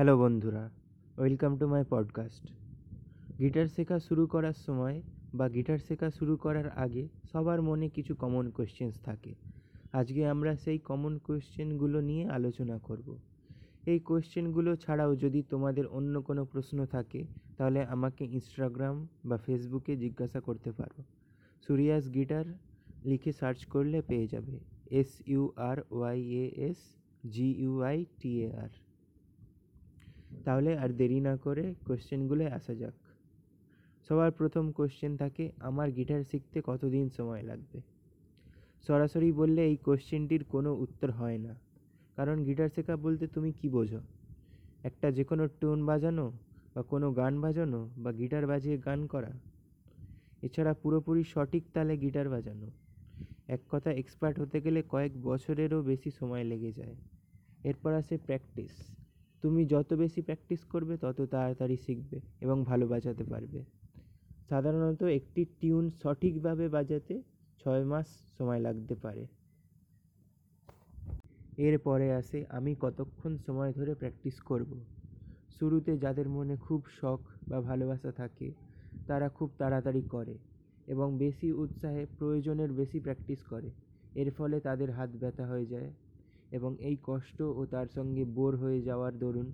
Hello বন্ধুরা, welcome to my podcast. Guitar শেখা শুরু করার সময় বা গিটার শেখা শুরু করার আগে সবার মনে কিছু কমন কোয়েশ্চেন্স থাকে। আজকে আমরা সেই কমন কোয়েশ্চেনগুলো নিয়ে আলোচনা করব। এই কোয়েশ্চেনগুলো ছাড়াও যদি তোমাদের অন্য কোনো প্রশ্ন থাকে, তাহলে আমাকে ইনস্টাগ্রাম বা ফেসবুকে জিজ্ঞাসা করতে পারো। সুরিয়াস গিটার লিখে সার্চ করলে পেয়ে যাবে। S U R Y A S G U I T A R তাহলে আর দেরি না করে কোশ্চেনগুলোয় আসা যাক। সবার প্রথম কোশ্চেন থাকে, আমার গিটার শিখতে কতদিন সময় লাগবে? সরাসরি বললে এই কোশ্চেনটির কোনো উত্তর হয় না। কারণ গিটার শেখা বলতে তুমি কি বোঝো? একটা যে কোনো টোন বাজানো বা কোনো গান বাজানো বা গিটার বাজিয়ে গান করা। এছাড়া পুরোপুরি সঠিক তালে গিটার বাজানো। এক কথা এক্সপার্ট হতে গেলে কয়েক বছরেরও বেশি সময় লেগে যায়। এরপর আসে প্র্যাকটিস। তুমি যত বেশি প্র্যাকটিস করবে, তত তাড়াতাড়ি শিখবে এবং ভালো বাজাতে পারবে। সাধারণত একটি টিউন সঠিকভাবে বাজাতে ছয় মাস সময় লাগতে পারে। এরপরে আসে, আমি কতক্ষণ সময় ধরে প্র্যাকটিস করব। শুরুতে যাদের মনে খুব শখ বা ভালোবাসা থাকে, তারা খুব তাড়াতাড়ি করে এবং বেশি উৎসাহে প্রয়োজনের বেশি প্র্যাকটিস করে। এর ফলে তাদের হাত ব্যথা হয়ে যায় এবং এই কষ্ট ও তার সঙ্গে বোর হয়ে যাওয়ার দরুন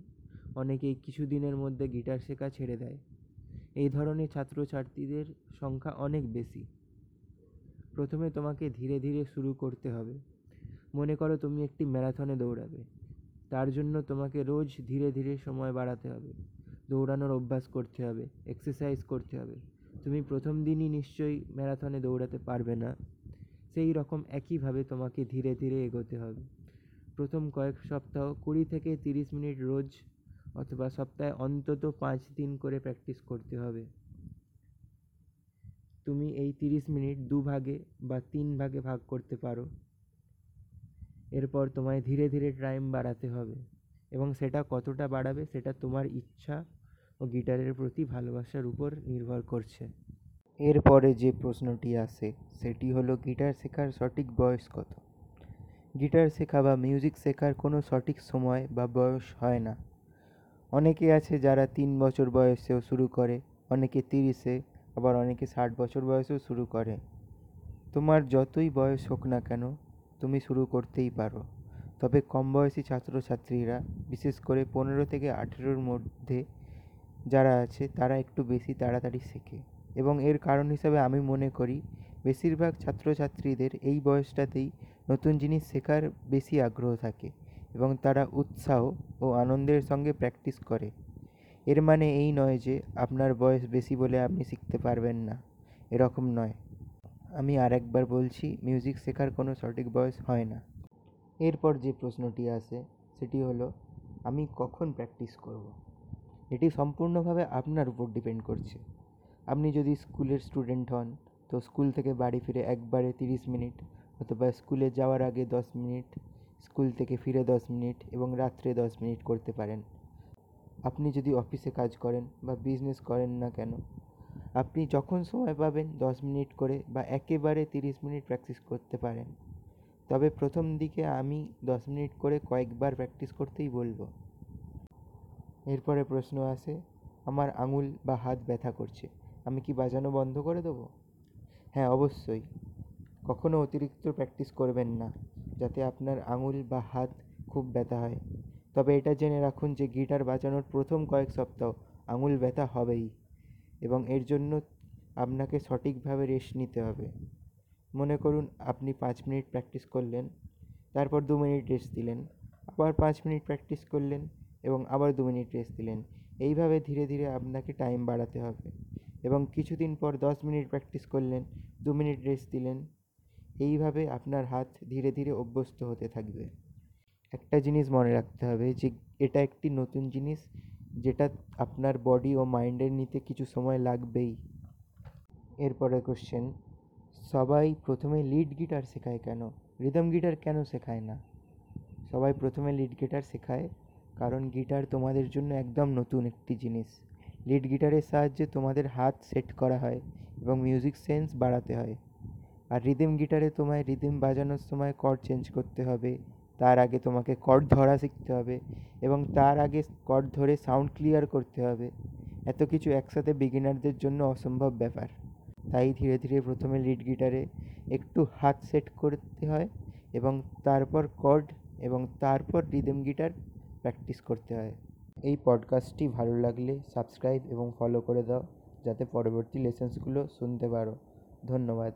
অনেকেই কিছুদিনের মধ্যে গিটার শেখা ছেড়ে দেয়। এই ধরনের ছাত্রছাত্রীদের সংখ্যা অনেক বেশি। প্রথমে তোমাকে ধীরে ধীরে শুরু করতে হবে। মনে করো তুমি একটি ম্যারাথনে দৌড়াবে। তার জন্য তোমাকে রোজ ধীরে ধীরে সময় বাড়াতে হবে। দৌড়ানোর অভ্যাস করতে হবে এক্সারসাইজ করতে হবে। তুমি প্রথম দিনই নিশ্চয়ই ম্যারাথনে দৌড়াতে পারবে না। সেই রকম একইভাবে তোমাকে ধীরে ধীরে এগোতে হবে। প্রথম কয়েক সপ্তাহ কুড়ি থেকে তিরিশ মিনিট রোজ অথবা সপ্তাহে অন্তত পাঁচ দিন করে প্র্যাকটিস করতে হবে। তুমি এই তিরিশ মিনিট দু ভাগে বা তিন ভাগে ভাগ করতে পারো। এরপর তোমায় ধীরে ধীরে টাইম বাড়াতে হবে এবং সেটা কতটা বাড়াবে সেটা তোমার ইচ্ছা ও গিটারের প্রতি ভালোবাসার উপর নির্ভর করছে। এরপরে যে প্রশ্নটি আসে সেটি হলো গিটার শেখার সঠিক বয়স কত? গিটার শেখা বা মিউজিক শেখার কোনো সঠিক সময় বা বয়স হয় না। অনেকে আছে যারা তিন বছর বয়সেও শুরু করে, অনেকে তিরিশে, আবার অনেকে ষাট বছর বয়সেও শুরু করে। তোমার যতই বয়স হোক না কেন, তুমি শুরু করতেই পারো। তবে কম বয়সী ছাত্রছাত্রীরা, বিশেষ করে পনেরো থেকে আঠেরোর মধ্যে যারা আছে, তারা একটু বেশি তাড়াতাড়ি শেখে। এবং এর কারণ হিসাবে আমি মনে করি বেশিরভাগ ছাত্রছাত্রীদের এই বয়সটাতেই নতুন জিনিস শেখার বেশি আগ্রহ থাকে এবং তারা উৎসাহ ও আনন্দের সঙ্গে প্র্যাকটিস করে। এর মানে এই নয় যে আপনার বয়স বেশি বলে আপনি শিখতে পারবেন না। এরকম নয়। আমি আর একবার বলছি, মিউজিক শেখার কোনো সঠিক বয়স হয় না। এরপর যে প্রশ্নটি আসে, সেটি হলো, আমি কখন প্র্যাকটিস করব। এটি সম্পূর্ণভাবে আপনার উপর ডিপেন্ড করছে। আপনি যদি স্কুলের স্টুডেন্ট হন তো স্কুল থেকে বাড়ি ফিরে একবারে তিরিশ মিনিট অথবা স্কুলে যাওয়ার আগে দশ মিনিট, স্কুল থেকে ফিরে দশ মিনিট এবং রাত্রে দশ মিনিট করতে পারেন। আপনি যদি অফিসে কাজ করেন বা বিজনেস করেন না কেন, আপনি যখন সময় পাবেন দশ মিনিট করে বা একেবারে তিরিশ মিনিট প্র্যাকটিস করতে পারেন। তবে প্রথম দিকে আমি দশ মিনিট করে কয়েকবার প্র্যাকটিস করতেই বলব। এরপরে প্রশ্ন আসে, আমার আঙুল বা হাত ব্যথা করছে, আমি কি বাজানো বন্ধ করে দেবো? হ্যাঁ অবশ্যই। কখনও অতিরিক্ত প্র্যাকটিস করবেন না, যাতে আপনার আঙুল বা হাত খুব ব্যথা হয়। তবে এটা জেনে রাখুন যে গিটার বাজানোর প্রথম কয়েক সপ্তাহ আঙুল ব্যথা হবেই এবং এর জন্য আপনাকে সঠিকভাবে রেস্ট নিতে হবে। মনে করুন আপনি পাঁচ মিনিট প্র্যাকটিস করলেন, তারপর দু মিনিট রেস্ট দিলেন, আবার পাঁচ মিনিট প্র্যাকটিস করলেন এবং আবার দু মিনিট রেস্ট দিলেন। এইভাবে ধীরে ধীরে আপনাকে টাইম বাড়াতে হবে। এবং কিছুদিন পর দশ মিনিট প্র্যাকটিস করলেন, দু মিনিট রেস্ট দিলেন। এইভাবে আপনার হাত ধীরে ধীরে অভ্যস্ত হতে থাকবে। একটা জিনিস মনে রাখতে হবে যে, এটা একটি নতুন জিনিস যেটা আপনার বডি ও মাইন্ডের নিতে কিছু সময় লাগবেই। এরপরে কোশ্চেন সবাই প্রথমে লিড গিটার শেখায় কেন? রিদম গিটার কেন শেখায় না? সবাই প্রথমে লিড গিটার শেখায় কারণ গিটার তোমাদের জন্য একদম নতুন একটি জিনিস। লিড গিটারের সাহায্যে তোমাদের হাত সেট করা হয় এবং মিউজিক সেন্স বাড়াতে হয়। আর রিদম গিটারে তোমায় রিদম বাজানোর সময় কর্ড চেঞ্জ করতে হবে। তার আগে তোমাকে কর্ড ধরা শিখতে হবে এবং তার আগে কর্ড ধরে সাউন্ড ক্লিয়ার করতে হবে। এত কিছু একসাথে বিগিনারদের জন্য অসম্ভব ব্যাপার। তাই ধীরে ধীরে প্রথমে লিড গিটারে একটু হাত সেট করতে হয় এবং তারপর কর্ড এবং তারপর রিদম গিটার প্র্যাকটিস করতে হয়। এই পডকাস্টটি ভালো লাগলে সাবস্ক্রাইব এবং ফলো করে দাও, যাতে পরবর্তী লেসেন্সগুলো শুনতে পারো। ধন্যবাদ।